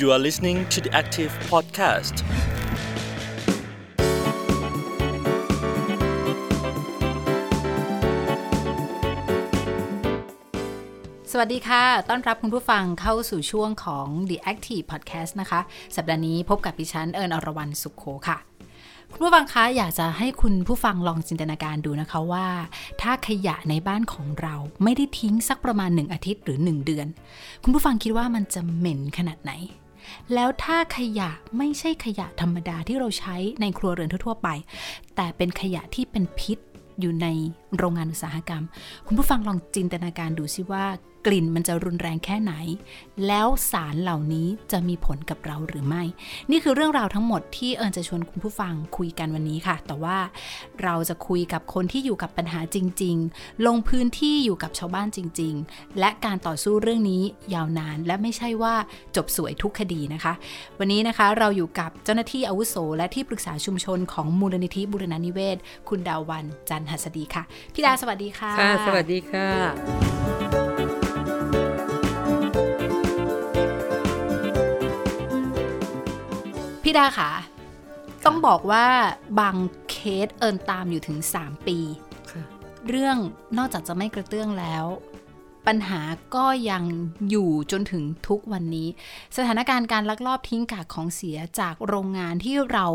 You are listening to the Active Podcast. สวัสดีค่ะ ต้อนรับคุณผู้ฟังเข้าสู่ช่วงของ The Active Podcast นะคะ สัปดาห์นี้พบกับดิฉันเอิญอรวรรณสุขโขค่ะ คุณผู้ฟังคะอยากจะให้คุณผู้ฟังลองจินตนาการดูนะคะว่า ถ้าขยะในบ้านของเราไม่ได้ทิ้งสักประมาณ 1 อาทิตย์หรือ 1 เดือน คุณผู้ฟังคิดว่ามันจะเหม็นขนาดไหน แล้วถ้าขยะไม่ใช่ขยะธรรมดาที่เราใช้ในครัวเรือนทั่ว ๆ ไป แต่เป็นขยะที่เป็นพิษอยู่ในโรงงานอุตสาหกรรม คุณผู้ฟังลองจินตนาการดูซิว่ากลิ่นมันจะรุนแรงแค่ไหน แล้วสารเหล่านี้จะมีผลกับเราหรือไม่ นี่คือเรื่องราวทั้งหมดที่เอิญจะชวนคุณผู้ฟังคุยกันวันนี้ค่ะ แต่ว่าเราจะคุยกับคนที่อยู่กับปัญหาจริง ๆ ลงพื้นที่อยู่กับชาวบ้านจริง ๆ และการต่อสู้เรื่องนี้ยาวนานและไม่ใช่ว่าจบสวยทุกคดีนะคะ วันนี้นะคะเราอยู่กับเจ้าหน้าที่อาวุโส และที่ปรึกษาชุมชนของมูลนิธิบุรณนิเวศ คุณดาววันจันหัสดีค่ะพี่ดาสวัสดีค่ะ ค่ะ สวัสดีค่ะ พี่ดาค่ะ ต้องบอกว่าบางเคสเอินตามอยู่ถึง 3 ปีค่ะเรื่องนอกจากจะไม่กระเตื้องแล้ว ปัญหาก็ยังอยู่จนถึงทุกวันนี้ สถานการณ์การลักลอบทิ้งกากของเสียจากโรงงานที่เรา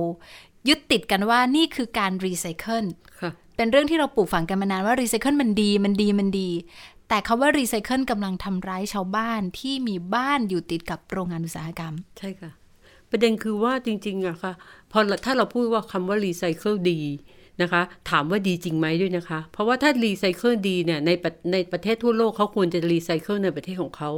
ยึดติดกันว่านี่คือการรีไซเคิลค่ะเป็นเรื่องที่เราปลูกฝังกันมานานว่ารีไซเคิลมันดีมันดีมันดีแต่คำว่ารีไซเคิลกำลังทำร้ายชาวบ้านที่มีบ้านอยู่ติดกับโรงงานอุตสาหกรรม ใช่ค่ะ ประเด็นคือว่าจริงๆอะค่ะพอถ้าเราพูดว่าคำว่ารีไซเคิลดีนะคะ ถามว่าดีจริงไหมด้วยนะคะ เพราะว่าถ้ารีไซเคิลดีเนี่ยในในประเทศทั่วโลกเขาควรจะรีไซเคิลในประเทศของเขา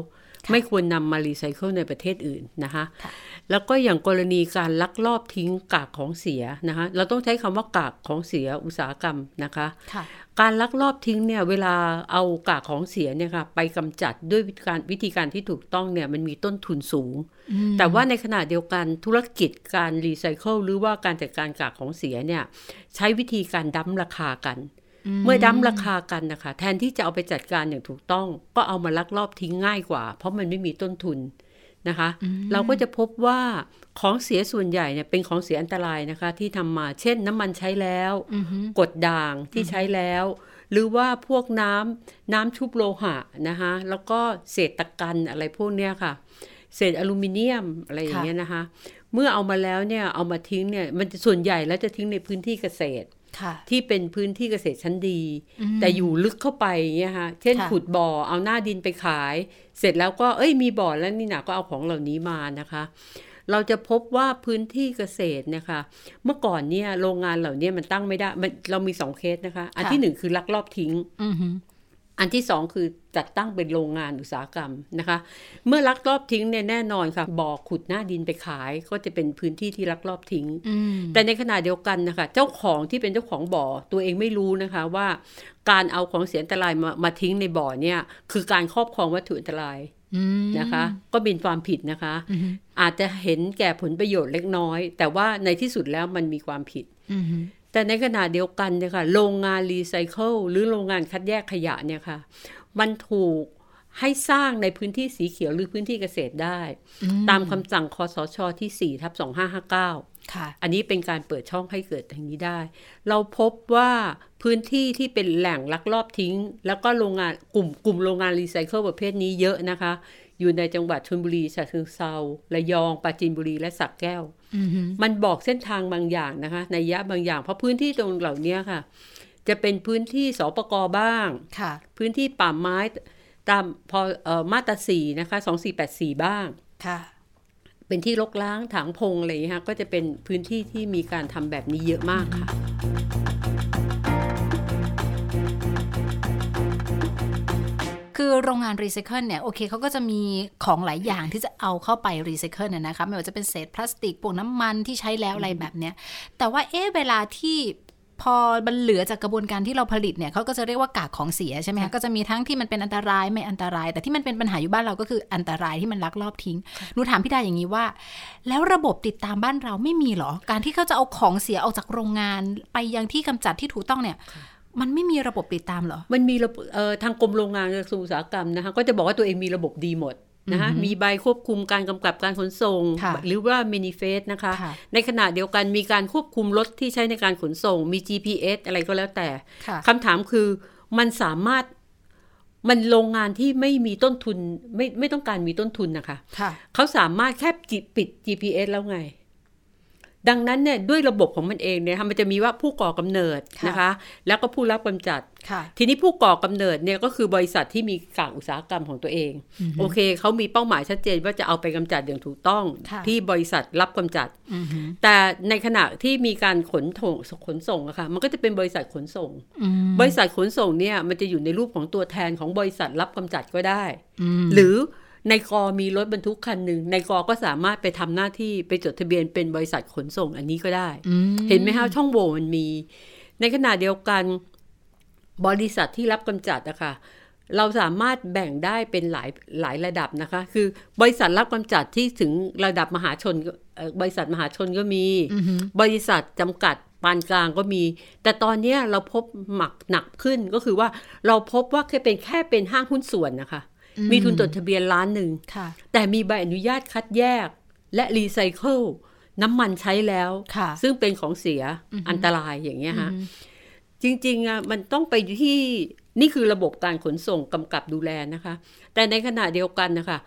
ไม่ควรนำมารีไซเคิลในประเทศอื่นนะคะค่ะแล้วก็อย่างกรณีการลักลอบทิ้งกากของเสียนะคะเราต้องใช้คำว่ากากของเสียอุตสาหกรรมนะคะค่ะการลักลอบทิ้งเนี่ยเวลาเอากากของเสียเนี่ยค่ะไปกำจัดด้วยวิธีการวิธีการที่ถูกต้องเนี่ยมันมีต้นทุนสูง แต่ว่าในขณะเดียวกันธุรกิจการรีไซเคิลหรือว่าการจัดการกากของเสียเนี่ยใช้วิธีการดั้มราคากัน เมื่อดั้มราคากันนะคะ แทนที่จะเอาไปจัดการอย่างถูกต้อง ก็เอามาลักลอบทิ้งง่ายกว่า เพราะมันไม่มีต้นทุนนะคะ เราก็จะพบว่าของเสียส่วนใหญ่เนี่ยเป็นของเสียอันตรายนะคะ ที่ทำมาเช่นน้ำมันใช้แล้วกรดด่างที่ใช้แล้ว หรือว่าพวกน้ำน้ำชุบโลหะนะคะแล้วก็เศษตะกันอะไรพวกเนี้ยค่ะ เศษอลูมิเนียมอะไรอย่างเงี้ยนะคะ เมื่อเอามาแล้วเนี่ยเอามาทิ้งเนี่ยมันจะส่วนใหญ่แล้วจะทิ้งในพื้นที่เกษตรค่ะ ที่เป็นพื้นที่เกษตรชั้นดี แต่อยู่ลึกเข้าไปเงี้ยค่ะเช่นค่ะขุดบ่อเอาหน้าดินไปขาย เสร็จแล้วก็เอ้ยมีบ่อแล้วนี่นะก็เอาของเหล่านี้มานะคะ เราจะพบว่าพื้นที่เกษตรเนะคะ เมื่อก่อนเนี่ยโรงงานเหล่านี้มันตั้งไม่ได้มันเรามีสองเคสนะคะ อันที่หนึ่งคือลักลอบทิ้ง อือหืออันที่สองคือจัดตั้งเป็นโรงงานอุตสาหกรรมนะคะ เมื่อลักลอบทิ้งเนี่ยแน่นอนค่ะบ่อขุดหน้าดินไปขาย ก็จะเป็นพื้นที่ที่ลักลอบทิ้งอืมแต่ในขณะเดียวกันนะคะเจ้าของที่เป็นเจ้าของบ่อตัวเองไม่รู้นะคะว่าการเอาของเสียอันตรายมามาทิ้งในบ่อเนี่ยคือการครอบครองวัตถุอันตรายอืมนะคะ ก็เป็นความผิดนะคะอือหืออาจจะเห็นแก่ผลประโยชน์เล็กน้อย แต่ว่าในที่สุดแล้วมันมีความผิดอือหือ แต่ในขณะเดียวกันเนี่ยค่ะโรงงานรีไซเคิลหรือโรงงานคัดแยกขยะเนี่ยค่ะ มันถูกให้สร้างในพื้นที่สีเขียวหรือพื้นที่เกษตรได้ ตามคำสั่งคอสช ที่4ทับ2559ค่ะ อันนี้เป็นการเปิดช่องให้เกิดอย่างนี้ได้ เราพบว่าพื้นที่ที่เป็นแหล่งลักลอบทิ้ง แล้วก็โรงงานกลุ่มกลุ่มโรงงานรีไซเคิลประเภทนี้เยอะนะคะ อยู่ในจังหวัดชลบุรีฉะเชิงเซาระยองปราจีนบุรีและสระแก้วอือหือ มันบอกเส้นทางบางอย่างนะคะในยะบางอย่าง เพราะพื้นที่ตรงเหล่านี้ค่ะ จะเป็นพื้นที่สปกบ้างค่ะ พื้นที่ป่าไม้ตามพอเอ่อมาตราสี่นะคะสองสี่แปดสี่บ้างค่ะ เป็นที่รกล้างถางพงอะไรอย่างเงี้ยค่ะก็จะเป็นพื้นที่ที่มีการทำแบบนี้เยอะมากค่ะ คือโรงงานรีไซเคิลเนี่ยโอเคเขาก็จะมีของหลายอย่างที่จะเอาเข้าไปรีไซเคิลนะนะคะไม่ว่าจะเป็นเศษพลาสติกพวกน้ำมันที่ใช้แล้วอะไรแบบเนี้ยแต่ว่าเอ๊ะเวลาที่พอมันเหลือจากกระบวนการที่เราผลิตเนี่ยเขาก็จะเรียกว่ากากของเสียใช่ไหมคะก็จะมีทั้งที่มันเป็นอันตรายไม่อันตราย แต่ที่มันเป็นปัญหาอยู่บ้านเราก็คืออันตรายที่มันลักลอบทิ้งหนูถามพี่ดาอย่างนี้ว่า แล้วระบบติดตามบ้านเราไม่มีเหรอ การที่เขาจะเอาของเสียออกจากโรงงาน ไปยังที่กำจัดที่ถูกต้องเนี่ย มันไม่มีระบบติดตามเหรอ มันมีระบบเอ่อทางกรมโรงงานกระทรวงอุตสาหกรรมนะคะก็จะบอกว่าตัวเองมีระบบดีหมดนะคะมีใบควบคุมการกำกับการขนส่งค่ะหรือว่ามินิเฟสนะคะค่ะในขณะเดียวกันมีการควบคุมรถที่ใช้ในการขนส่ง มี GPS อะไรก็แล้วแต่ค่ะคำถามคือมันสามารถมันโรงงานที่ไม่มีต้นทุนไม่ไม่ต้องการมีต้นทุนนะคะค่ะเขาสามารถแค่ปิด GPS แล้วไง ดังนั้นเนี่ยด้วยระบบของมันเองเนี่ยค่ะมันจะมีว่าผู้ก่อกำเนิดค่ะนะคะ แล้วก็ผู้รับกำจัดค่ะทีนี้ผู้ก่อกำเนิดเนี่ยก็คือบริษัทที่มีกากอุตสาหกรรมของตัวเอง โอเคเขามีเป้าหมายชัดเจนว่าจะเอาไปกำจัดอย่างถูกต้องค่ะที่บริษัทรับกำจัดอือฮึแต่ในขณะที่มีการขนส่งขนส่งอะค่ะมันก็จะเป็นบริษัทขนส่งอืมบริษัทขนส่งเนี่ยมันจะอยู่ในรูปของตัวแทนของบริษัทรับกำจัดก็ได้อืมหรือ ในกอมีรถบรรทุกคันหนึ่งในกอก็สามารถไปทำหน้าที่ไปจดทะเบียนเป็นบริษัทขนส่งอันนี้ก็ได้อืมเห็นไหมคะช่องโหว่มันมี ในขณะเดียวกันบริษัทที่รับกำจัดอะค่ะเราสามารถแบ่งได้เป็นหลายหลายระดับนะคะ คือบริษัทรับกำจัดที่ถึงระดับมหาชนก็เอ่อบริษัทมหาชนก็มีอือฮึบริษัทจำกัดปานกลางก็มี แต่ตอนเนี้ยเราพบหมักหนักขึ้นก็คือว่าเราพบว่าแค่เป็นแค่เป็นห้างหุ้นส่วนนะคะ มีทุนจดทะเบียนล้านหนึ่งค่ะแต่มีใบอนุญาตคัดแยก และรีไซเคิลน้ำมันใช้แล้วค่ะซึ่งเป็นของเสียอันตรายอย่างเงี้ยฮะจริงๆอะมันต้องไปที่นี่คือระบบการขนส่งกำกับดูแลนะคะ แต่ในขณะเดียวกันนะคะ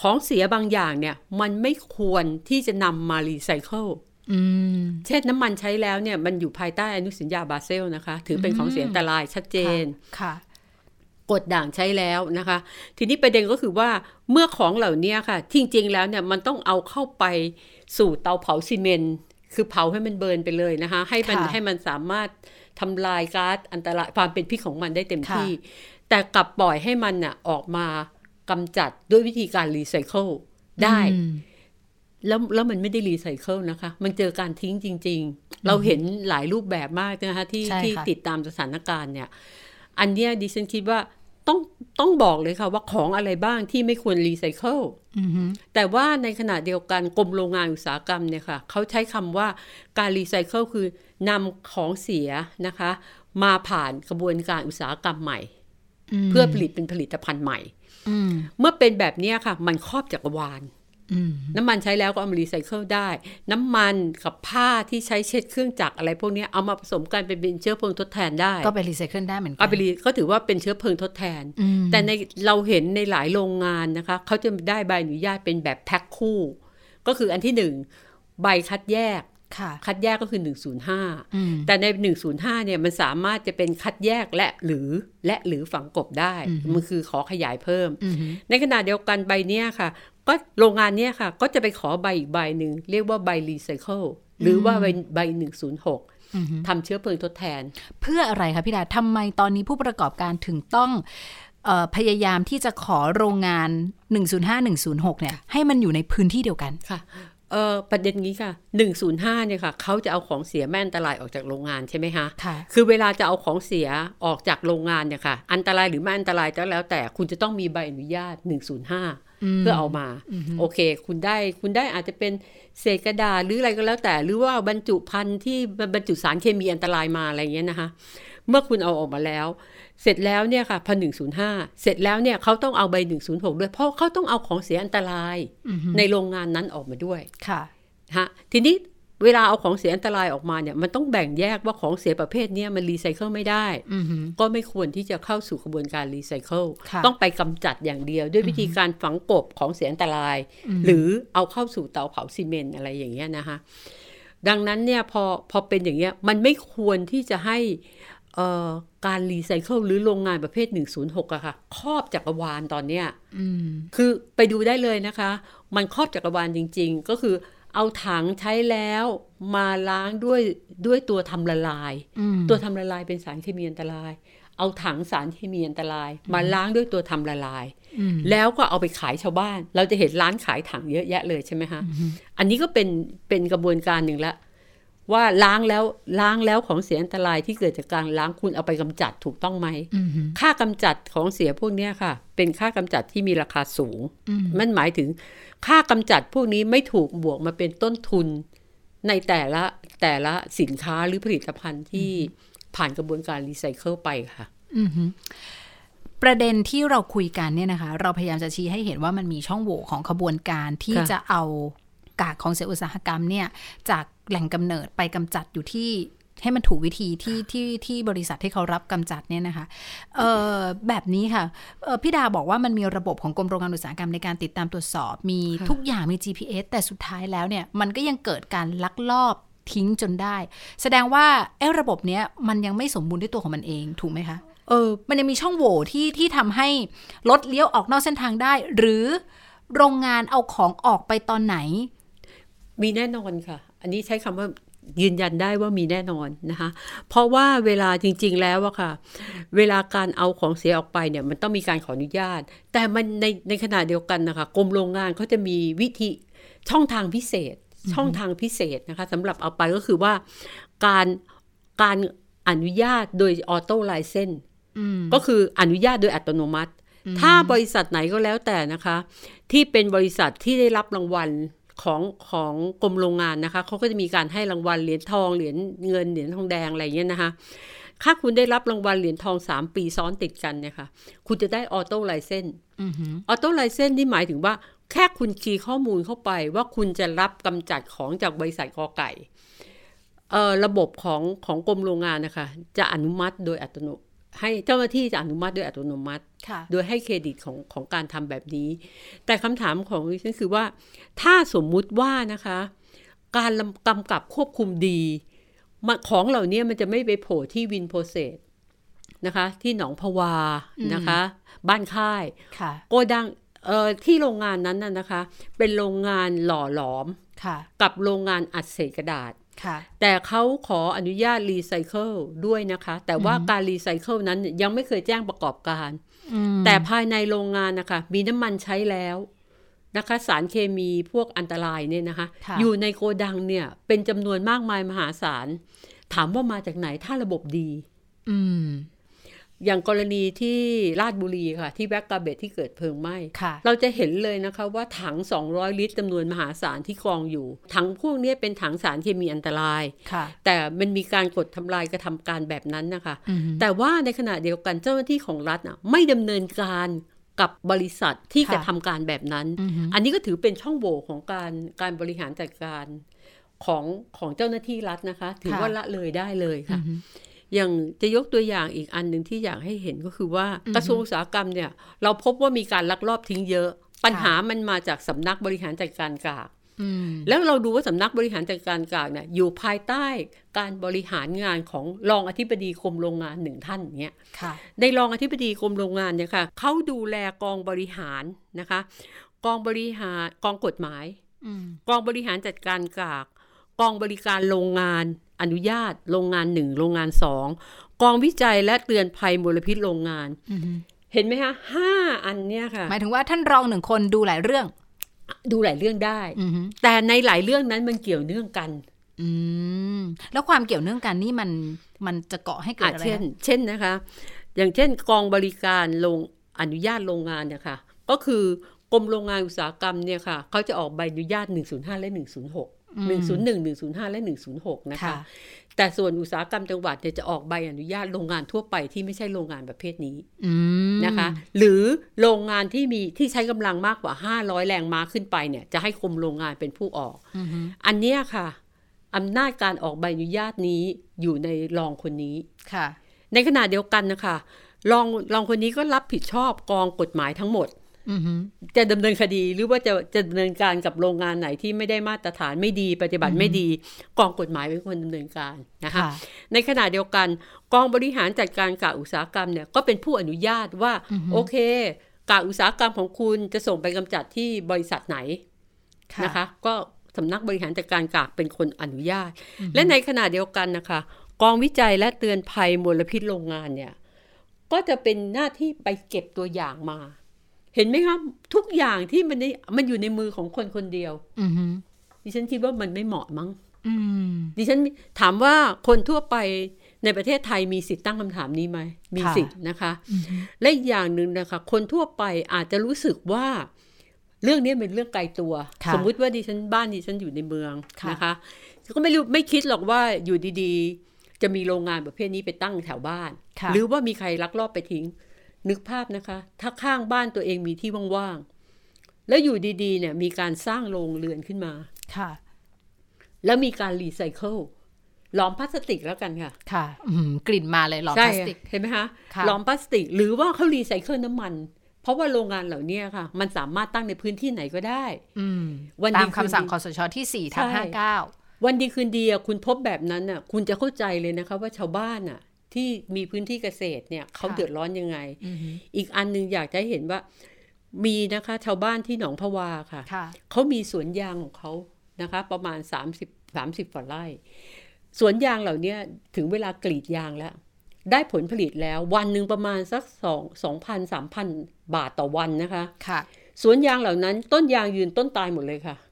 ของเสียบางอย่างเนี่ย มันไม่ควรที่จะนำมารีไซเคิลอืมเช่นน้ำมันใช้แล้วเนี่ยมันอยู่ภายใต้อนุสัญญาบาเซลนะคะ ถือเป็นของเสียอันตรายชัดเจนค่ะ กดด่างใช้แล้วนะคะ ทีนี้ประเด็นก็คือว่าเมื่อของเหล่านี้ค่ะจริงๆแล้วเนี่ยมันต้องเอาเข้าไปสู่เตาเผาซีเมนต์คือเผาให้มัน burn ไปเลยนะคะ ให้มันค่ะให้มันสามารถทำลายก๊าซอันตรายความเป็นพิษของมันได้เต็มค่ะที่ แต่กลับปล่อยให้มันน่ะออกมากำจัดด้วยวิธีการรีไซเคิลได้อืมแล้วแล้วมันไม่ได้รีไซเคิลนะคะ มันเจอการทิ้งจริง ๆ เราเห็นหลายรูปแบบมากนะคะที่ใช่ที่ค่ะติดตามสถานการณ์เนี่ย อันเนี้ยดิฉันคิดว่า ต้องต้องบอกเลยค่ะว่าของอะไรบ้างที่ไม่ควรรีไซเคิลอือฮึแต่ว่าในขณะเดียวกันกรมโรงงานอุตสาหกรรมเนี่ยค่ะเขาใช้คำว่าการรีไซเคิลคือนำของเสียนะคะ มาผ่านกระบวนการอุตสาหกรรมใหม่เพื่อผลิตเป็นผลิตภัณฑ์ใหม่อืมเมื่อเป็นแบบเนี้ยค่ะ มันครอบจักรวาลอืม น้ำมันใช้แล้วก็เอามารีไซเคิลได้ น้ำมันกับผ้าที่ใช้เช็ดเครื่องจักรอะไรพวกเนี้ยเอามาผสมกันเป็นเชื้อเพลิงทดแทนได้ ก็ไปรีไซเคิลได้เหมือนกันเอาไปรีก็ถือว่าเป็นเชื้อเพลิงทดแทนอืมแต่ในเราเห็นในหลายโรงงานนะคะเขาจะได้ใบอนุญาตเป็นแบบแพ็คคู่ ก็คืออันที่หนึ่งใบคัดแยกค่ะคัดแยกก็คืออืม105 แต่ใน 105 เนี่ยมันสามารถจะเป็นคัดแยกและหรือและหรือฝังกบได้ มันคือขอขยายเพิ่มอือฮึในขณะเดียวกันใบเนี้ยค่ะ ก็โรงงานเนี้ยค่ะ ก็จะไปขอใบอีกใบหนึ่ง เรียกว่าใบรีไซเคิลหรือว่าใบใบ106ทำเชื้อเพลิงทดแทน เพื่ออะไรคะพี่ดาทำไมตอนนี้ผู้ประกอบการถึงต้องเออพยายามที่จะขอโรงงาน 105 106 เนี่ย ให้มันอยู่ในพื้นที่เดียวกันค่ะเออประเด็นนี้ค่ะ 105 เนี่ยค่ะ เขาจะเอาของเสียแม่อันตรายออกจากโรงงานใช่ไหมคะค่ะคือเวลาจะเอาของเสียออกจากโรงงานเนี่ยค่ะ อันตรายหรือไม่อันตรายก็แล้วแต่คุณจะต้องมีใบอนุญาต 105 เพื่อเอามา โอเค คุณได้คุณได้อาจจะเป็นเศษกระดาษหรืออะไรก็แล้วแต่ หรือว่าบรรจุภัณฑ์ที่บรรจุสารเคมีอันตรายมาอะไรอย่างเงี้ยนะคะ เมื่อคุณเอาออกมาแล้ว เสร็จแล้วเนี่ยค่ะพอ105เสร็จแล้วเนี่ยเขาต้องเอาใบ106ด้วยเพราะเขาต้องเอาของเสียอันตรายในโรงงานนั้นออกมาด้วยค่ะฮะทีนี้ เวลาเอาของเสียอันตรายออกมาเนี่ยมันต้องแบ่งแยกว่าของเสียประเภทเนี้ยมันรีไซเคิลไม่ได้อือฮึก็ไม่ควรที่จะเข้าสู่กระบวนการรีไซเคิลค่ะต้องไปกำจัดอย่างเดียว ด้วยวิธีการฝังกบของเสียอันตราย หรือเอาเข้าสู่เตาเผาซีเมนต์อะไรอย่างเงี้ยนะคะดังนั้นเนี่ยพอพอเป็นอย่างเงี้ยมันไม่ควรที่จะให้เอ่อการรีไซเคิลหรือโรงงานประเภท 106อะค่ะ ครอบจักรวาลตอนเนี้ยอืมคือไปดูได้เลยนะคะ มันครอบจักรวาลจริง ๆ ก็คือ เอาถังใช้แล้วมาล้างด้วยด้วยตัวทำละลายอืมตัวทำละลายเป็นสารเคมีอันตราย เอาถังสารเคมีอันตราย มาล้างด้วยตัวทำละลายอืมแล้วก็เอาไปขายชาวบ้าน เราจะเห็นร้านขายถังเยอะแยะเลยใช่ไหมคะอันนี้ก็เป็นเป็นกระบวนการหนึ่งละ ว่าล้างแล้วล้างแล้วของเสียอันตรายที่เกิดจากการล้างคุณเอาไปกำจัดถูกต้องไหมอืมค่ากำจัดของเสียพวกเนี้ยค่ะ เป็นค่ากำจัดที่มีราคาสูงอืมมันหมายถึงค่ากำจัดพวกนี้ไม่ถูกบวกมาเป็นต้นทุนในแต่ละแต่ละสินค้าหรือผลิตภัณฑ์ที่ผ่านกระบวนการรีไซเคิลไปค่ะอือฮึประเด็นที่เราคุยกันเนี่ยนะคะ เราพยายามจะชี้ให้เห็นว่ามันมีช่องโหว่ของขบวนการที่ค่ะจะเอา กากของเสียอุตสาหกรรมเนี่ยจากแหล่งกำเนิดไปกำจัดอยู่ที่ให้มันถูกวิธีที่ที่ที่บริษัทที่เขารับกำจัดเนี่ยนะคะเออแบบนี้ค่ะเอ่อพี่ดาบอกว่ามันมีระบบของกรมโรงงานอุตสาหกรรมในการติดตามตรวจสอบ มีค่ะทุกอย่างมี GPS แต่สุดท้ายแล้วเนี่ยมันก็ยังเกิดการลักลอบทิ้งจนได้ แสดงว่าไอ้ระบบเนี้ยมันยังไม่สมบูรณ์ด้วยตัวของมันเองถูกไหมคะเออมันยังมีช่องโหว่ที่ที่ทำให้รถเลี้ยวออกนอกเส้นทางได้ หรือโรงงานเอาของออกไปตอนไหน มีแน่นอนค่ะ อันนี้ใช้คำว่ายืนยันได้ว่ามีแน่นอนนะคะ เพราะว่าเวลาจริง ๆ แล้วอะค่ะ เวลาการเอาของเสียออกไปเนี่ยมันต้องมีการขออนุญาต แต่มันในในขณะเดียวกันนะคะกรมโรงงานเขาจะมีวิธีช่องทางพิเศษ ช่องทางพิเศษนะคะสำหรับเอาไปก็คือว่าการการอนุญาตโดยออโต้ไลเซนอืมก็คืออนุญาตโดยอัตโนมัติ ถ้าบริษัทไหนก็แล้วแต่นะคะ ที่เป็นบริษัทที่ได้รับรางวัล ของของกรมโรงงานนะคะเขาก็จะมีการให้รางวัลเหรียญทองเหรียญเงินเหรียญทองแดงอะไรอย่างเงี้ยนะคะถ้าคุณได้รับรางวัลเหรียญทอง 3 ปีซ้อนติดกันเนี่ยค่ะคุณจะได้ออโต้ไลเซนอือหือ auto license นี่หมายถึงว่า แค่คุณคีย์ข้อมูลเข้าไปว่าคุณจะรับกำจัดของจากบริษัทกอไก่เอ่อระบบของของกรมโรงงานนะคะ จะอนุมัติโดยอัตโน ให้เจ้าหน้าที่จะอนุมัติโดยอัตโนมัติค่ะโดยให้เครดิตของของการทำแบบนี้ แต่คำถามของดิฉันคือว่า ถ้าสมมุติว่านะคะ การกำกับควบคุมดีมาของเหล่านี้มันจะไม่ไปโผล่ที่วินโพรเสสนะคะ ที่หนองพวานะคะ บ้านค่ายค่ะโกดังเอ่อที่โรงงานนั้นน่ะนะคะ เป็นโรงงานหล่อหลอมค่ะกับโรงงานอัดเศษกระดาษค่ะ แต่เขาขออนุญาตรีไซเคิลด้วยนะคะ แต่ว่าการรีไซเคิลนั้นยังไม่เคยแจ้งประกอบการอืมแต่ภายในโรงงานนะคะ มีน้ำมันใช้แล้วนะคะ สารเคมีพวกอันตรายเนี่ยนะคะค่ะอยู่ในโกดังเนี่ย เป็นจำนวนมากมายมหาศาล ถามว่ามาจากไหนถ้าระบบดี อืม อย่างกรณีที่ราชบุรีค่ะ ที่แบ็กกาเบตที่เกิดเพลิงไหม้ค่ะเราจะเห็นเลยนะคะว่าถัง 200 ลิตรจำนวนมหาศาลที่กองอยู่ ถังพวกนี้เป็นถังสารเคมีอันตรายค่ะแต่มันมีการกดทำลายกระทำการแบบนั้นนะคะอือหือแต่ว่าในขณะเดียวกันเจ้าหน้าที่ของรัฐน่ะไม่ดำเนินการกับบริษัทที่ค่ะกระทำการแบบนั้นอือหืออันนี้ก็ถือเป็นช่องโหว่ของการการบริหารจัดการของของเจ้าหน้าที่รัฐนะคะ ถือว่าละเลยได้เลยอืค่ะ อหืออย่างจะยกตัวอย่างอีกอันหนึ่งที่อยากให้เห็นก็คือว่าอือฮึกระทรวงอุตสาหกรรมเนี่ย เราพบว่ามีการลักลอบทิ้งเยอะ ปัญหามันมาจากสำนักบริหารจัดการกากอืมแล้วเราดูว่าสำนักบริหารจัดการกากเนี่ยอยู่ภายใต้การบริหารงานของรองอธิบดีกรมโรงงานหนึ่งท่านเนี่ยค่ะในรองอธิบดีกรมโรงงานเนี่ยค่ะเขาดูแลกองบริหารนะคะ กองบริหารกองกฎหมายอืมกองบริหารจัดการกาก กองบริการโรงงาน อนุญาต โรงงานหนึ่งโรงงานสองกองวิจัยและเตือนภัยมลพิษโรงงานอือหือเห็นไหมคะห้าอันเนี่ยค่ะ หมายถึงว่าท่านรองหนึ่งคนดูหลายเรื่อง ดูหลายเรื่องได้อือหือแต่ในหลายเรื่องนั้นมันเกี่ยวเนื่องกัน อืมแล้วความเกี่ยวเนื่องกันนี่มันมันจะเกาะให้เกิดอะอะไรเช่นคะเช่นนะคะ อย่างเช่น กองบริการโรงอนุญาตโรงงานเนี่ยค่ะ ก็คือกรมโรงงานอุตสาหกรรมเนี่ยค่ะเขาจะออกใบอนุญาต 105 และ 106 101 105 และ 106 นะคะค่ะแต่ส่วนอุตสาหกรรมจังหวัดเนี่ยจะออกใบอนุญาตโรงงานทั่วไปที่ไม่ใช่โรงงานประเภทนี้อืมนะคะ หรือโรงงานที่มีที่ใช้กำลังมากกว่า 500 แรงม้าขึ้นไปเนี่ย จะให้กรมโรงงานเป็นผู้ออกอือหืออันเนี้ยค่ะอำนาจการออกใบอนุญาตนี้อยู่ในรองคนนี้ค่ะ ในขณะเดียวกันนะคะรองรองคนนี้ก็รับผิดชอบกองกฎหมายทั้งหมดอือหือ จะดำเนินคดีหรือว่าจะจะดำเนินการกับโรงงานไหนที่ไม่ได้มาตรฐานไม่ดีปฏิบัติไม่ดี กองกฎหมายเป็นคนดำเนินการนะคะค่ะในขณะเดียวกันกองบริหารจัดการกากอุตสาหกรรมเนี่ยก็เป็นผู้อนุญาตว่าโอเคกากอุตสาหกรรมของคุณจะส่งไปกำจัดที่บริษัทไหนนะคะ ก็สำนักบริหารจัดการกากเป็นคนอนุญาต และในขณะเดียวกันนะคะ กองวิจัยและเตือนภัยมลพิษโรงงานเนี่ยก็จะเป็นหน้าที่ไปเก็บตัวอย่างมา เห็นไหมครับทุกอย่างที่มันในมันอยู่ในมือของคนคนเดียวอือหือดิฉันคิดว่ามันไม่เหมาะมั้งอืมดิฉันถามว่าคนทั่วไปในประเทศไทยมีสิทธิ์ตั้งคำถามนี้ไหม มีค่ะสิทธิ์นะคะ และอีกอย่างหนึ่งนะคะ คนทั่วไปอาจจะรู้สึกว่า เรื่องนี้เป็นเรื่องไกลตัวค่ะสมมุติว่าดิฉันบ้านดิฉันอยู่ในเมืองค่ะนะคะก็ไม่รู้ไม่คิดหรอกว่าอยู่ดีๆ จะมีโรงงานประเภทนี้ไปตั้งแถวบ้านค่ะหรือว่ามีใครลักลอบไปทิ้ง นึกภาพนะคะ ถ้าข้างบ้านตัวเองมีที่ว่างๆ แล้วอยู่ดีๆ เนี่ย มีการสร้างโรงเรือนขึ้นมา ค่ะ แล้วมีการรีไซเคิลหลอมพลาสติกแล้วกันค่ะ ค่ะอืมกลิ่นมาเลยหลอดพใช่ลาสติก เห็นไหมคะค่ะหลอมพลาสติก หรือว่าเขารีไซเคิลน้ำมัน เพราะว่าโรงงานเหล่านี้ค่ะ มันสามารถตั้งในพื้นที่ไหนก็ได้อืมวันดีตามคำสั่งคืนดีคอสชที่สี่ทับใช่ห้าเก้าวันดีคืนดีอะคุณพบแบบนั้นอะ คุณจะเข้าใจเลยนะคะ ว่าชาวบ้านอะ ที่มีพื้นที่เกษตรเนี่ยเขาเดือดร้อนยังไง อีกอันหนึงอยากจะให้เห็นว่ามีนะคะชาวบ้านที่หนองพะวาค่ะค่ะเขามีสวนยางของเขานะคะ ประมาณ 30 30ฝ่าไร่สวนยางเหล่าเนี้ยถึงเวลากรีดยางแล้ว ได้ผลผลิตแล้ววันหนึ่งประมาณสักสองสองพันสามพันบาทต่อวันนะคะค่ะ สวนยางเหล่านั้นต้นยางยืนต้นตายหมดเลยค่ะอืม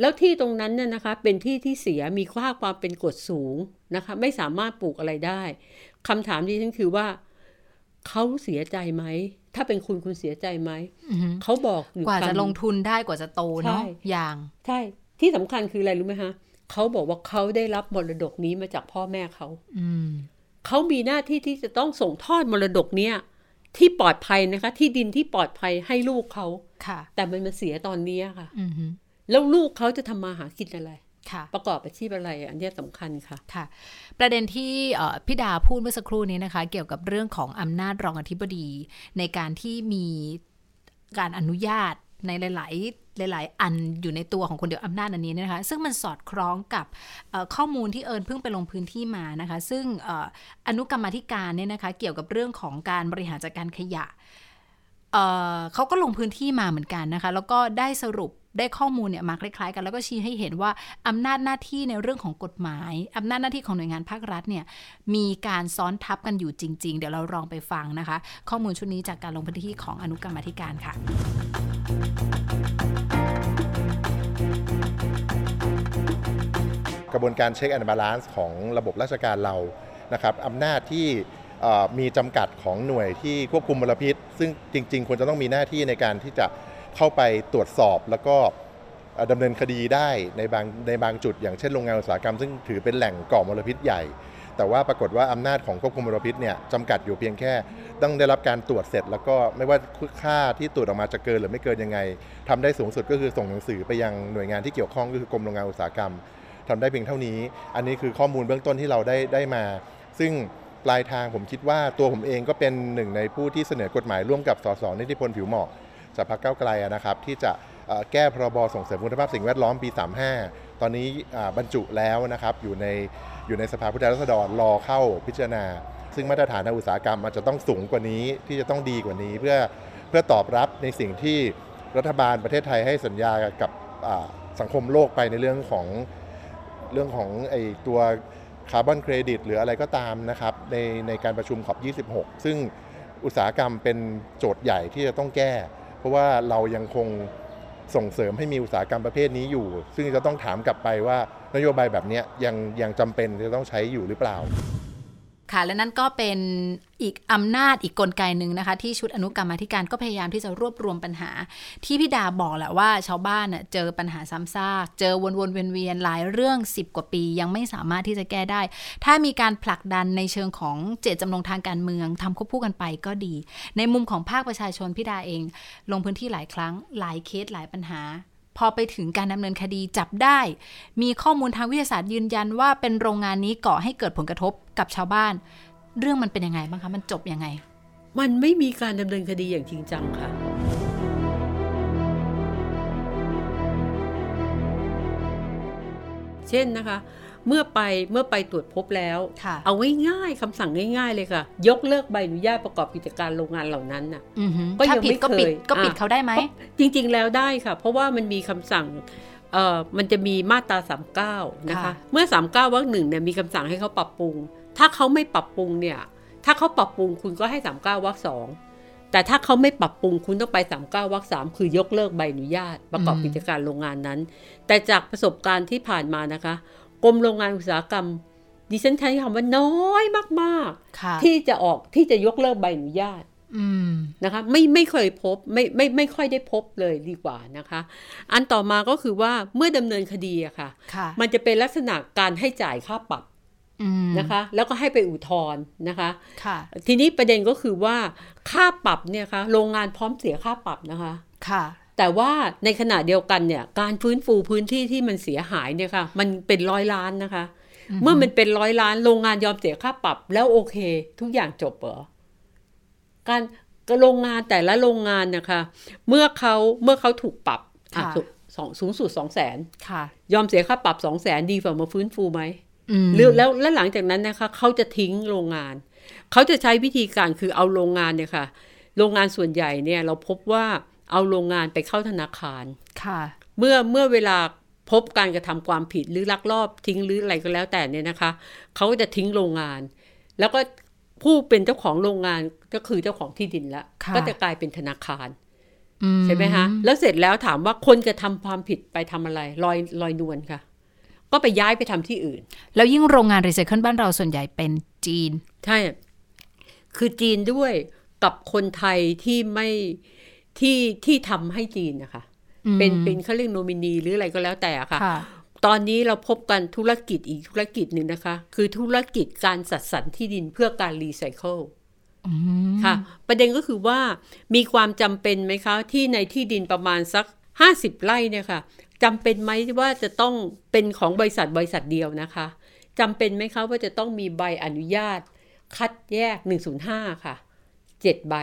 แล้วที่ตรงนั้นเนี่ยนะคะ เป็นที่ที่เสียมีค่าความเป็นกรดสูงนะคะ ไม่สามารถปลูกอะไรได้คำถามที่ฉันคือว่าเขาเสียใจไหม ถ้าเป็นคุณคุณเสียใจไหมอือหือเขาบอกอยู่กว่าจะคำลงทุนได้กว่าจะโตเนาะใช่อย่าง ใช่ ที่สำคัญคืออะไรรู้ไหมคะเขาบอกว่าเขาได้รับมรดกนี้มาจากพ่อแม่เขาอืมเขามีหน้าที่ที่จะต้องส่งทอดมรดกเนี้ยที่ปลอดภัยนะคะ ที่ดินที่ปลอดภัยให้ลูกเขาค่ะแต่มันมาเสียตอนนี้ค่ะอือหือ แล้วลูกเขาจะทำมาหากินอะไรค่ะประกอบอาชีพอะไรอันเนี้ยสำคัญค่ะค่ะ ประเด็นที่เอ่อพี่ดาพูดเมื่อสักครู่นี้นะคะ เกี่ยวกับเรื่องของอำนาจรองอธิบดี ในการที่มีการอนุญาตในหลาย ๆหลาย ๆ อันอยู่ในตัวของคนเดียวอำนาจอันนี้เนี่ยนะคะ ซึ่งมันสอดคล้องกับเอ่อข้อมูลที่เอิญเพิ่งไปลงพื้นที่มานะคะ ซึ่งเอ่ออนุกรรมาธิการเนี่ยนะคะ เกี่ยวกับเรื่องของการบริหารจัดการขยะ เเขาก็ลงพื้นที่มาเหมือนกันนะคะ แล้วก็ได้สรุปได้ข้อมูลเนี่ยมาคล้ายๆกัน แล้วก็ชี้ให้เห็นว่าอำนาจหน้าที่ในเรื่องของกฎหมาย อำนาจหน้าที่ของหน่วยงานภาครัฐเนี่ยมีการซ้อนทับกันอยู่จริง ๆ เดี๋ยวเราลองไปฟังนะคะ ข้อมูลชุดนี้จากการลงพื้นที่ของอนุกรรมาธิการค่ะกระบวนการ check and balance ของระบบราชการเรานะครับอำนาจที่ มีจำกัดของหน่วยที่ควบคุมมลพิษ ซึ่งจริง ๆ ควรจะต้องมีหน้าที่ในการที่จะเข้าไปตรวจสอบแล้วก็เอ่อดำเนินคดีได้ในบางในบางจุด อย่างเช่นโรงงานอุตสาหกรรมซึ่งถือเป็นแหล่งก่อมลพิษใหญ่ แต่ว่าปรากฏว่าอำนาจของควบคุมมลพิษเนี่ยจำกัดอยู่เพียงแค่ ต้องได้รับการตรวจเสร็จ แล้วก็ไม่ว่าค่าที่ตรวจออกมาจะเกินหรือไม่เกินยังไงทำได้สูงสุดก็คือส่งหนังสือไปยังหน่วยงานที่เกี่ยวข้องก็คือกรมโรงงานอุตสาหกรรมทำได้เพียงเท่านี้ อันนี้คือข้อมูลเบื้องต้นที่เราได้ได้มา ซึ่ง ลายทางผมคิดว่าตัวผมเองก็เป็นหนึ่งในผู้ที่เสนอกฎหมายร่วมกับสสนิติพลผิวเหมาะจากพรรคก้าวไกลนะครับ ที่จะแก้พรบส่งเสริมคุณภาพสิ่งแวดล้อมปี 35 ตอนนี้บรรจุแล้วนะครับอยู่ในอยู่ในสภาผู้แทนราษฎรรอเข้าพิจารณา ซึ่งมาตรฐานทางอุตสาหกรรมอาจจะต้องสูงกว่านี้ที่จะต้องดีกว่านี้ เพื่อเพื่อตอบรับในสิ่งที่รัฐบาลประเทศไทยให้สัญญากับสังคมโลกไปในเรื่องของเรื่องของไอตัว คาร์บอนเครดิตหรืออะไรก็ตามนะครับในในการประชุมขอบ 26 ซึ่งอุตสาหกรรมเป็นโจทย์ใหญ่ที่จะต้องแก้ เพราะว่าเรายังคงส่งเสริมให้มีอุตสาหกรรมประเภทนี้อยู่ ซึ่งจะต้องถามกลับไปว่านโยบายแบบนี้ยังยังจำเป็นจะต้องใช้อยู่หรือเปล่า ค่ะ และนั่นก็เป็นอีกอำนาจอีกกลไกหนึ่งนะคะ ที่ชุดอนุกรรมาธิการก็พยายามที่จะรวบรวมปัญหา ที่พี่ดาบอกแหละว่าชาวบ้านเจอปัญหาซ้ำซาก เจอวนๆเวียนๆหลายเรื่อง 10 กว่าปี ยังไม่สามารถที่จะแก้ได้ ถ้ามีการผลักดันในเชิงของเจตจำนงทางการเมืองทำควบคู่กันไปก็ดี ในมุมของภาคประชาชนพี่ดาเอง ลงพื้นที่หลายครั้งหลายเคสหลายปัญหา พอไปถึงการดำเนินคดีจับได้ มีข้อมูลทางวิทยาศาสตร์ยืนยันว่าเป็นโรงงานนี้ก่อให้เกิดผลกระทบกับชาวบ้าน เรื่องมันเป็นยังไงบ้างคะมันจบยังไง มันไม่มีการดำเนินคดีอย่างจริงจังค่ะเช่นนะคะ เมื่อไปเมื่อไปตรวจพบแล้วค่ะเอาง่ายๆคำสั่งง่าย ๆ เลยค่ะ ยกเลิกใบอนุญาตประกอบกิจการโรงงานเหล่านั้นน่ะอือหือก็ยังถ้าผิดไม่ก็ปิดเคยก็ปิดอะเขาได้ไหมจริง ๆ แล้วได้ค่ะ เพราะว่ามันมีคำสั่งเอ่อมันจะมีมาตรา 39 นะคะค่ะเมื่อ 39วรรคหนึ่งเนี่ยมีคำสั่งให้เขาปรับปรุง ถ้าเขาไม่ปรับปรุงเนี่ย ถ้าเขาปรับปรุงคุณก็ให้ 39วรรคสองแต่ถ้าเขาไม่ปรับปรุงคุณต้องไป 39วรรคสามคือยกเลิกใบอนุญาตประกอบกิจการโรงงานนั้น แต่จากประสบการณ์ที่ผ่านมานะคะ กรมโรงงานอุตสาหกรรม ดิฉันใช้คำว่าน้อยมากค่ะๆที่จะออกที่จะยกเลิกใบอนุญาตอืมนะคะไม่ไม่เคยพบไม่ไม่ไม่ค่อยได้พบเลยดีกว่านะคะ อันต่อมาก็คือว่าเมื่อดำเนินคดีอะค่ะค่ะมันจะเป็นลักษณะการให้จ่ายค่าปรับอืมนะคะ แล้วก็ให้ไปอุทธรณ์นะคะค่ะทีนี้ประเด็นก็คือว่าค่าปรับเนี่ยคะโรงงานพร้อมเสียค่าปรับนะคะค่ะ แต่ว่าในขณะเดียวกันเนี่ยการฟื้นฟูพื้นที่ที่มันเสียหายเนี่ยค่ะมันเป็นร้อยล้านนะคะ เมื่อมันเป็นร้อยล้านโรงงานยอมเสียค่าปรับ แล้วโอเค ทุกอย่างจบเหรอการก็โรงงานแต่ละโรงงานนะคะ เมื่อเขาเมื่อเขาถูกปรับอะค่ะสูสองสูงสุดสองแสนค่ะยอมเสียค่าปรับสองแสนดีกว่ามาฟื้นฟูไหมอืมหรือแล้วแล้วหลังจากนั้นนะคะ เขาจะทิ้งโรงงาน เขาจะใช้วิธีการคือเอาโรงงานเนี่ยค่ะ โรงงานส่วนใหญ่เนี่ยเราพบว่า เอาโรงงานไปเข้าธนาคารค่ะเมื่อเมื่อเวลาพบการกระทำความผิดหรือลักลอบทิ้งหรืออะไรก็แล้วแต่เนี่ยนะคะเขาก็จะทิ้งโรงงาน แล้วก็ผู้เป็นเจ้าของโรงงานก็คือเจ้าของที่ดินละค่ะก็จะกลายเป็นธนาคารอืใช่ไหมคะแล้วเสร็จแล้วถามว่าคนกระทำความผิดไปทำอะไรลอยลอยนวลค่ะ ก็ไปย้ายไปทำที่อื่น แล้วยิ่งโรงงานรีไซเคิลบ้านเราส่วนใหญ่เป็นจีน ใช่ คือจีนด้วยกับคนไทยที่ไม่ ที่ที่ทำให้จีนนะคะ เป็นเป็นเขาเรียกโนมินีหรืออะไรก็แล้วแต่อะค่ะค่ะตอนนี้เราพบกันธุรกิจอีกธุรกิจหนึ่งนะคะ คือธุรกิจการจัดสรรที่ดินเพื่อการรีไซเคิลค่ะ ประเด็นก็คือว่ามีความจำเป็นไหมคะ ที่ในที่ดินประมาณสัก50ไร่เนี่ยค่ะจำเป็นไหมว่าจะต้องเป็นของบริษัทบริษัทเดียวนะคะจำเป็นไหมคะว่าจะต้องมีใบอนุญาต คัดแยก 105 ค่ะ 7 ใบ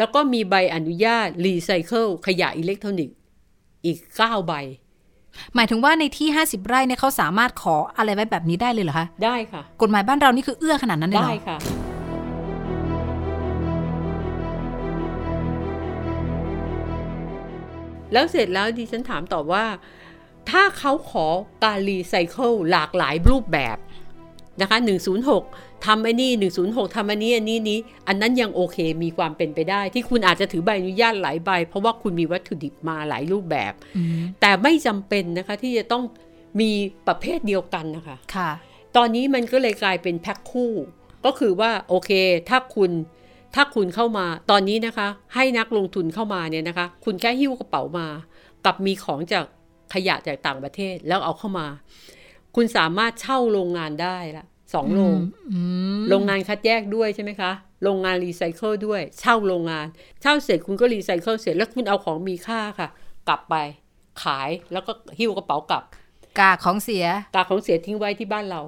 แล้วก็มีใบอนุญาตรีไซเคิลขยะอิเล็กทรอนิกส์อีก 9 ใบ หมายถึงว่าในที่ 50 ไร่เนี่ยเขาสามารถขออะไรไว้แบบนี้ได้เลยเหรอคะ ได้ค่ะ กฎหมายบ้านเรานี่คือเอื้อขนาดนั้นเลยเหรได้อค่ะแล้วเสร็จแล้วดิฉันถามต่อว่า ถ้าเขาขอการรีไซเคิลหลากหลายรูปแบบ นะคะ 106ทำไอ้นี่ 106ทำอันนี้อันนี้นี้ อันนั้นยังโอเคมีความเป็นไปได้ ที่คุณอาจจะถือใบอนุญาตหลายใบ เพราะว่าคุณมีวัตถุดิบมาหลายรูปแบบอืมแต่ไม่จำเป็นนะคะที่จะต้องมีประเภทเดียวกันนะคะค่ะ ตอนนี้มันก็เลยกลายเป็นแพ็คคู่ ก็คือว่าโอเคถ้าคุณถ้าคุณเข้ามาตอนนี้นะคะ ให้นักลงทุนเข้ามาเนี่ยนะคะ คุณแค่หิ้วกระเป๋ามา กับมีของจากขยะจากต่างประเทศแล้วเอาเข้ามา คุณสามารถเช่าโรงงานได้ละ สองโรงอืมโรงงานคัดแยกด้วยใช่ไหมคะ โรงงานรีไซเคิลด้วย เช่าโรงงาน เช่าเสร็จคุณก็รีไซเคิลเสร็จแล้วคุณเอาของมีค่าค่ะ กลับไปขายแล้วก็หิ้วกระเป๋ากลับ กากของเสีย กากของเสียทิ้งไว้ที่บ้านเรา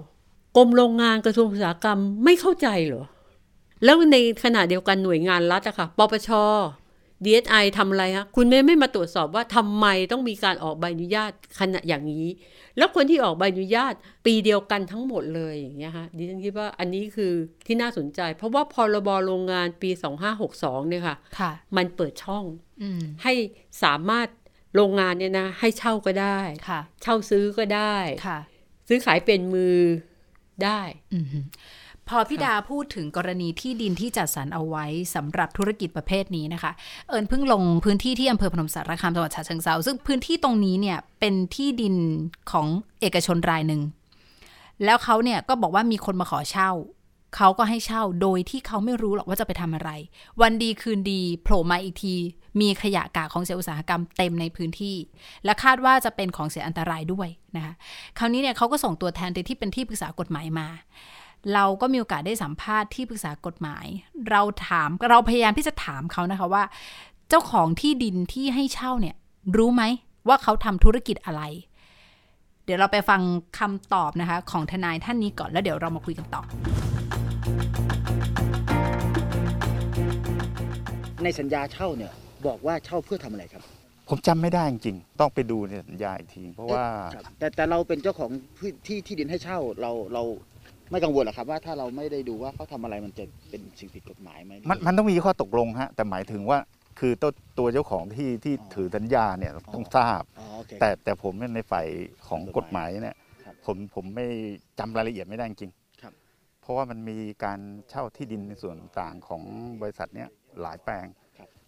กรมโรงงานกระทรวงอุตสาหกรรมไม่เข้าใจเหรอ แล้วในขณะเดียวกันหน่วยงานรัฐอะค่ะ ปปช DSI ทำอะไรฮะคุณไม่ไม่มาตรวจสอบว่าทำไมต้องมีการออกใบอนุญาตขณะอย่างนี้ แล้วคนที่ออกใบอนุญาตปีเดียวกันทั้งหมดเลยอย่างเงี้ยฮะดิฉันคิดว่าอันนี้คือที่น่าสนใจ เพราะว่าพรบโรงงานปี 2562เนี่ยค่ะค่ะมันเปิดช่องอืมให้สามารถโรงงานเนี่ยนะให้เช่าก็ได้ค่ะเช่าซื้อก็ได้ค่ะซื้อขายเป็นมือได้อืม พอพี่ดาพูดถึงกรณีที่ดินที่จัดสรรเอาไว้สำหรับธุรกิจประเภทนี้นะคะ เอิญเพิ่งลงพื้นที่ที่อำเภอพนมสารคามจังหวัดฉะเชิงเซาซึ่งพื้นที่ตรงนี้เนี่ยเป็นที่ดินของเอกชนรายหนึ่งแล้วเขาเนี่ยก็บอกว่ามีคนมาขอเช่าเขาก็ให้เช่าโดยที่เขาไม่รู้หรอกว่าจะไปทำอะไร วันดีคืนดีโผล่มาอีกที มีขยะกากของเสียอุตสาหกรรมเต็มในพื้นที่ และคาดว่าจะเป็นของเสียอันตรายด้วยนะคะคราวนี้เนี่ยเขาก็ส่งตัวแทนที่เป็นที่ปรึกษากฎหมายมา เราก็มีโอกาสได้สัมภาษณ์ที่ปรึกษากฎหมาย เราถามเราพยายามที่จะถามเขานะคะว่า เจ้าของที่ดินที่ให้เช่าเนี่ย รู้ไหมว่าเขาทำธุรกิจอะไร เดี๋ยวเราไปฟังคำตอบนะคะ ของทนายท่านนี้ก่อนแล้วเดี๋ยวเรามาคุยกันต่อ ในสัญญาเช่าเนี่ยบอกว่าเช่าเพื่อทำอะไรครับ ผมจำไม่ได้จริงๆต้องไปดูในสัญญาอีกที เพราะว่าครับแต่แต่เราเป็นเจ้าของพื้นที่ที่ดินให้เช่าเราเรา ไม่กังวลหรอครับว่าถ้าเราไม่ได้ดูว่าเขาทำอะไรมันจะเป็นสิ่งผิดกฎหมายไหมมันมันต้องมีข้อตกลงฮะแต่หมายถึงว่าคือตัวตัวเจ้าของที่ที่ถือสัญญาเนี่ยต้องทราบ อ๋อโอเค แต่แต่ผมเนี่ยในฝ่ายของกฎหมายเนี่ยครับผมผมไม่จำรายละเอียดไม่ได้จริงครับ เพราะว่ามันมีการเช่าที่ดินในส่วนต่างของบริษัทเนี้ยหลายแปลง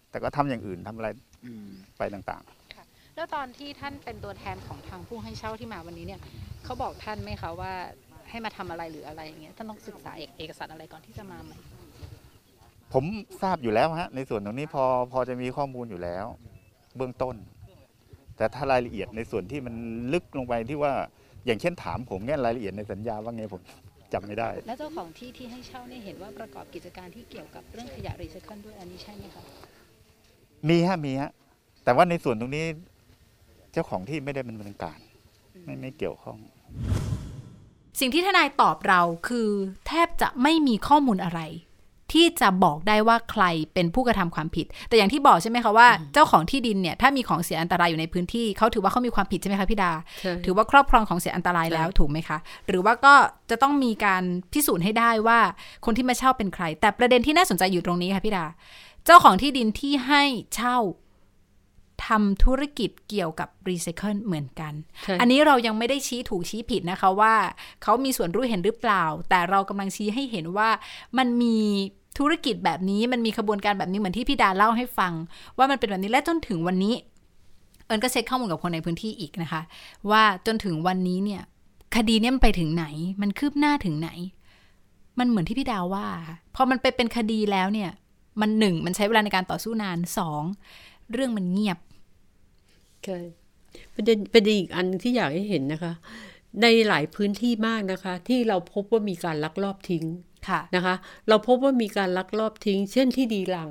แต่ก็ทำอย่างอื่นทำอะไรอืม ไปต่างแล้วตอนที่ท่านเป็นตัวแทนของทางผู้ให้เช่าที่มาวันนี้เนี่ยเขาบอกท่านไหมคะว่า ให้มาทำอะไรหรืออะไรอย่างเงี้ยท่านต้องศึกษาเอกเอกสารอะไรก่อนที่จะมาไหมๆผมทราบอยู่แล้วฮะในส่วนตรงนี้พอพอจะมีข้อมูลอยู่แล้ว เบื้องต้น แต่ถ้ารายละเอียดในส่วนที่มันลึกลงไปที่ว่าอย่างเช่นถามผมเนี่ยรายละเอียดในสัญญาว่าไงผมจำไม่ได้ แล้วเจ้าของที่ที่ให้เช่าเนี่ยเห็นว่าประกอบกิจการที่เกี่ยวกับเรื่องขยะรีไซเคิลด้วยอันนี้ใช่ไหมคะมีฮะมีฮะแต่ว่าในส่วนตรงนี้ เจ้าของที่ไม่ได้ดำเนินการ ไม่ไม่เกี่ยวข้อง สิ่งที่ทนายตอบเราคือแทบจะไม่มีข้อมูลอะไร ที่จะบอกได้ว่าใครเป็นผู้กระทำความผิด แต่อย่างที่บอกใช่ไหมคะว่าเจ้าของที่ดินเนี่ยถ้ามีของเสียอันตรายอยู่ในพื้นที่เขาถือว่าเขามีความผิดใช่ไหมคะพี่ดาใช่ถือว่าครอบครองของเสียอันตรายแล้วใช่ถูกไหมคะ หรือว่าก็จะต้องมีการพิสูจน์ให้ได้ว่าคนที่มาเช่าเป็นใคร แต่ประเด็นที่น่าสนใจอยู่ตรงนี้ค่ะพี่ดา เจ้าของที่ดินที่ให้เช่า ทำธุรกิจเกี่ยวกับรีไซเคิลเหมือนกันใช่อันนี้เรายังไม่ได้ชี้ถูกชี้ผิดนะคะว่าเขามีส่วนรู้เห็นหรือเปล่า แต่เรากำลังชี้ให้เห็นว่ามันมีธุรกิจแบบนี้มันมีขบวนการแบบนี้เหมือนที่พี่ดาเล่าให้ฟัง ว่ามันเป็นแบบนี้และจนถึงวันนี้ เอิญก็เช็คข้อมูลกับคนในพื้นที่อีกนะคะ ว่าจนถึงวันนี้เนี่ย คดีเนี่ยมันไปถึงไหน มันคืบหน้าถึงไหน มันเหมือนที่พี่ดาวว่าค่ะพอมันไปเป็นคดีแล้วเนี่ย มันหนึ่งมันใช้เวลาในการต่อสู้นานสองเรื่องมันเงียบ ใช่ประเด็นประเด็นอีกอันที่อยากให้เห็นนะคะ ในหลายพื้นที่มากนะคะ ที่เราพบว่ามีการลักลอบทิ้งค่ะนะคะ เราพบว่ามีการลักลอบทิ้ง เช่นที่ดีลัง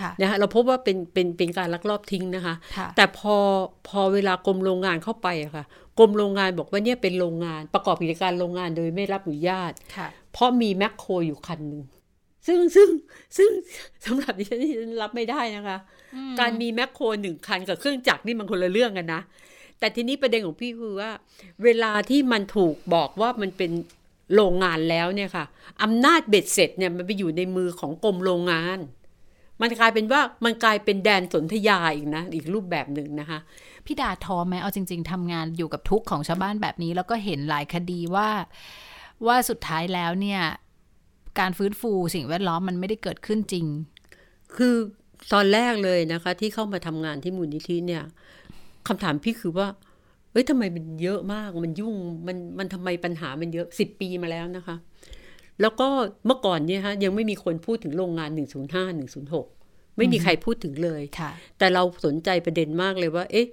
ค่ะนะคะเราพบว่าเป็นเป็นเป็นการลักลอบทิ้งนะคะค่ะแต่พอพอเวลากรมโรงงานเข้าไปอะค่ะกรมโรงงานบอกว่าเนี่ยเป็นโรงงานประกอบกิจการโรงงานโดยไม่รับอนุญาตค่ะเพราะมีแมคโครอยู่คันหนึ่ง ซึ่งซึ่งซึ่งสำหรับดิฉันดิฉันรับไม่ได้นะคะ การมีแมคโครหนึ่งคันกับเครื่องจักรนี่มันคนละเรื่องกันนะ แต่ทีนี้ประเด็นของพี่คือว่า เวลาที่มันถูกบอกว่ามันเป็นโรงงานแล้วเนี่ยค่ะอำนาจเบ็ดเสร็จเนี่ยมันไปอยู่ในมือของกรมโรงงาน มันกลายเป็นว่ามันกลายเป็นแดนสนธยาอีกนะ อีกรูปแบบหนึ่งนะคะพี่ดาท้อไหมเอาจริง ๆทำงานอยู่กับทุกข์ของชาวบ้านแบบนี้ แล้วก็เห็นหลายคดีว่า ว่าสุดท้ายแล้วเนี่ย การฟื้นฟูสิ่งแวดล้อมมันไม่ได้เกิดขึ้นจริง คือตอนแรกเลยนะคะ ที่เข้ามาทำงานที่มูลนิธิเนี่ยคำถามพี่คือว่าเอ้ยทำไมมันเยอะมากมันยุ่งมันมันทำไมปัญหามันเยอะสิบปีมาแล้วนะคะ แล้วก็เมื่อก่อนเนี่ยฮะยังไม่มีคนพูดถึงโรงงาน 105 106 ไม่มีใครพูดถึงเลยค่ะแต่เราสนใจประเด็นมากเลยว่า เอ๊ะ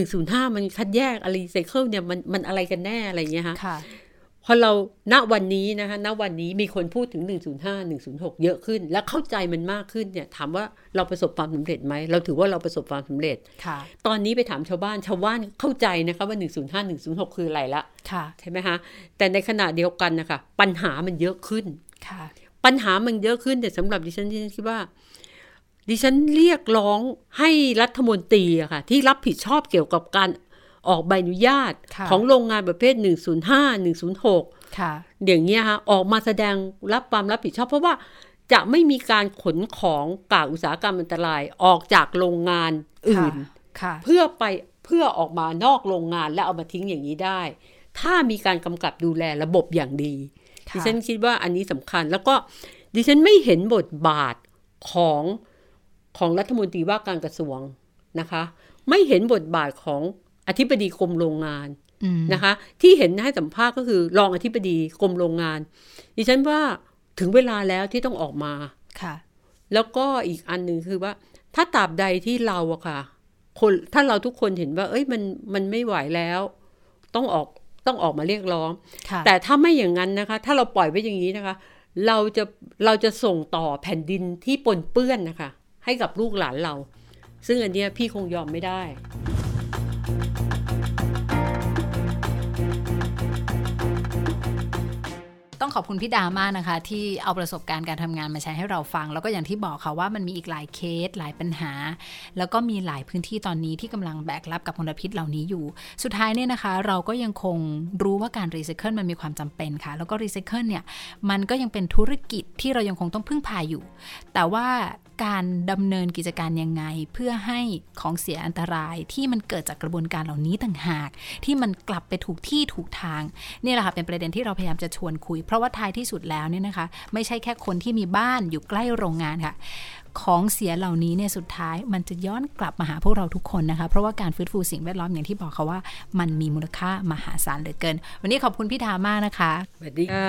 105 มันคัดแยกอะไรไซเคิลเนี่ยมันมันอะไรกันแน่อะไรเงี้ยฮะค่ะ พอเราณวันนี้นะคะณวันนี้มีคนพูดถึง 105 106 เยอะขึ้น และเข้าใจมันมากขึ้นเนี่ยถามว่าเราประสบความสำเร็จไหมเราถือว่าเราประสบความสำเร็จค่ะ ตอนนี้ไปถามชาวบ้านชาวบ้านเข้าใจนะคะว่า 105 106 คืออะไรละค่ะใช่ไหมคะแต่ในขณะเดียวกันนะคะปัญหามันเยอะขึ้นค่ะ ปัญหามันเยอะขึ้นแต่สำหรับดิฉันดิฉันคิดว่า ดิฉันเรียกร้องให้รัฐมนตรีอะค่ะที่รับผิดชอบเกี่ยวกับการ ออกใบอนุญาตค่ะของโรงงานประเภท 105 106ค่ะอย่างเงี้ยฮะออกมาแสดงรับความรับผิดชอบ เพราะว่าจะไม่มีการขนของกากอุตสาหกรรมอันตรายออกจากโรงงานอื่นค่ะเพื่อไปเพื่อออกมานอกโรงงานแล้วเอามาทิ้งอย่างนี้ได้ ถ้ามีการกำกับดูแลระบบอย่างดีค่ะดิฉันคิดว่าอันนี้สำคัญแล้วก็ดิฉันไม่เห็นบทบาทของของรัฐมนตรีว่าการกระทรวงนะคะ ไม่เห็นบทบาทของ อธิบดีกรมโรงงานอืมนะคะ ที่เห็นให้สัมภาษณ์ก็คือรองอธิบดีกรมโรงงาน ดิฉันว่าถึงเวลาแล้วที่ต้องออกมาค่ะ แล้วก็อีกอันหนึ่งคือว่า ถ้าตราบใดที่เราอะค่ะ คนถ้าเราทุกคนเห็นว่า เอ้ยมันมันไม่ไหวแล้ว ต้องออกต้องออกมาเรียกร้องค่ะแต่ถ้าไม่อย่างนั้นนะคะ ถ้าเราปล่อยไว้อย่างนี้นะคะ เราจะเราจะส่งต่อแผ่นดินที่ปนเปื้อนนะคะ ให้กับลูกหลานเรา ซึ่งอันเนี้ยพี่คงยอมไม่ได้ ต้องขอบคุณพี่ดามากนะคะ ที่เอาประสบการณ์การทำงานมาแชร์ให้เราฟัง แล้วก็อย่างที่บอกค่ะว่ามันมีอีกหลายเคสหลายปัญหา แล้วก็มีหลายพื้นที่ตอนนี้ที่กำลังแบกรับกับมลพิษเหล่านี้อยู่ สุดท้ายเนี่ยนะคะ เราก็ยังคงรู้ว่าการรีไซเคิลมันมีความจำเป็นค่ะ แล้วก็รีไซเคิลเนี่ยมันก็ยังเป็นธุรกิจที่เรายังคงต้องพึ่งพาอยู่ แต่ว่าการดำเนินกิจการยังไง เพื่อให้ของเสียอันตรายที่มันเกิดจากกระบวนการเหล่านี้ต่างหาก ที่มันกลับไปถูกที่ถูกทางนี่แหละค่ะเป็นประเด็นที่เราพยายามจะชวนคุย เพราะว่าท้ายที่สุดแล้วเนี่ยนะคะ ไม่ใช่แค่คนที่มีบ้านอยู่ใกล้โรงงานค่ะของเสียเหล่านี้เนี่ยสุดท้ายมันจะย้อนกลับมาหาพวกเราทุกคนนะคะ เพราะว่าการฟื้นฟูสิ่งแวดล้อมอย่างที่บอกค่ะว่า มันมีมูลค่ามหาศาลเหลือเกิน วันนี้ขอบคุณพี่ดามากนะคะสวัสดีค่ะ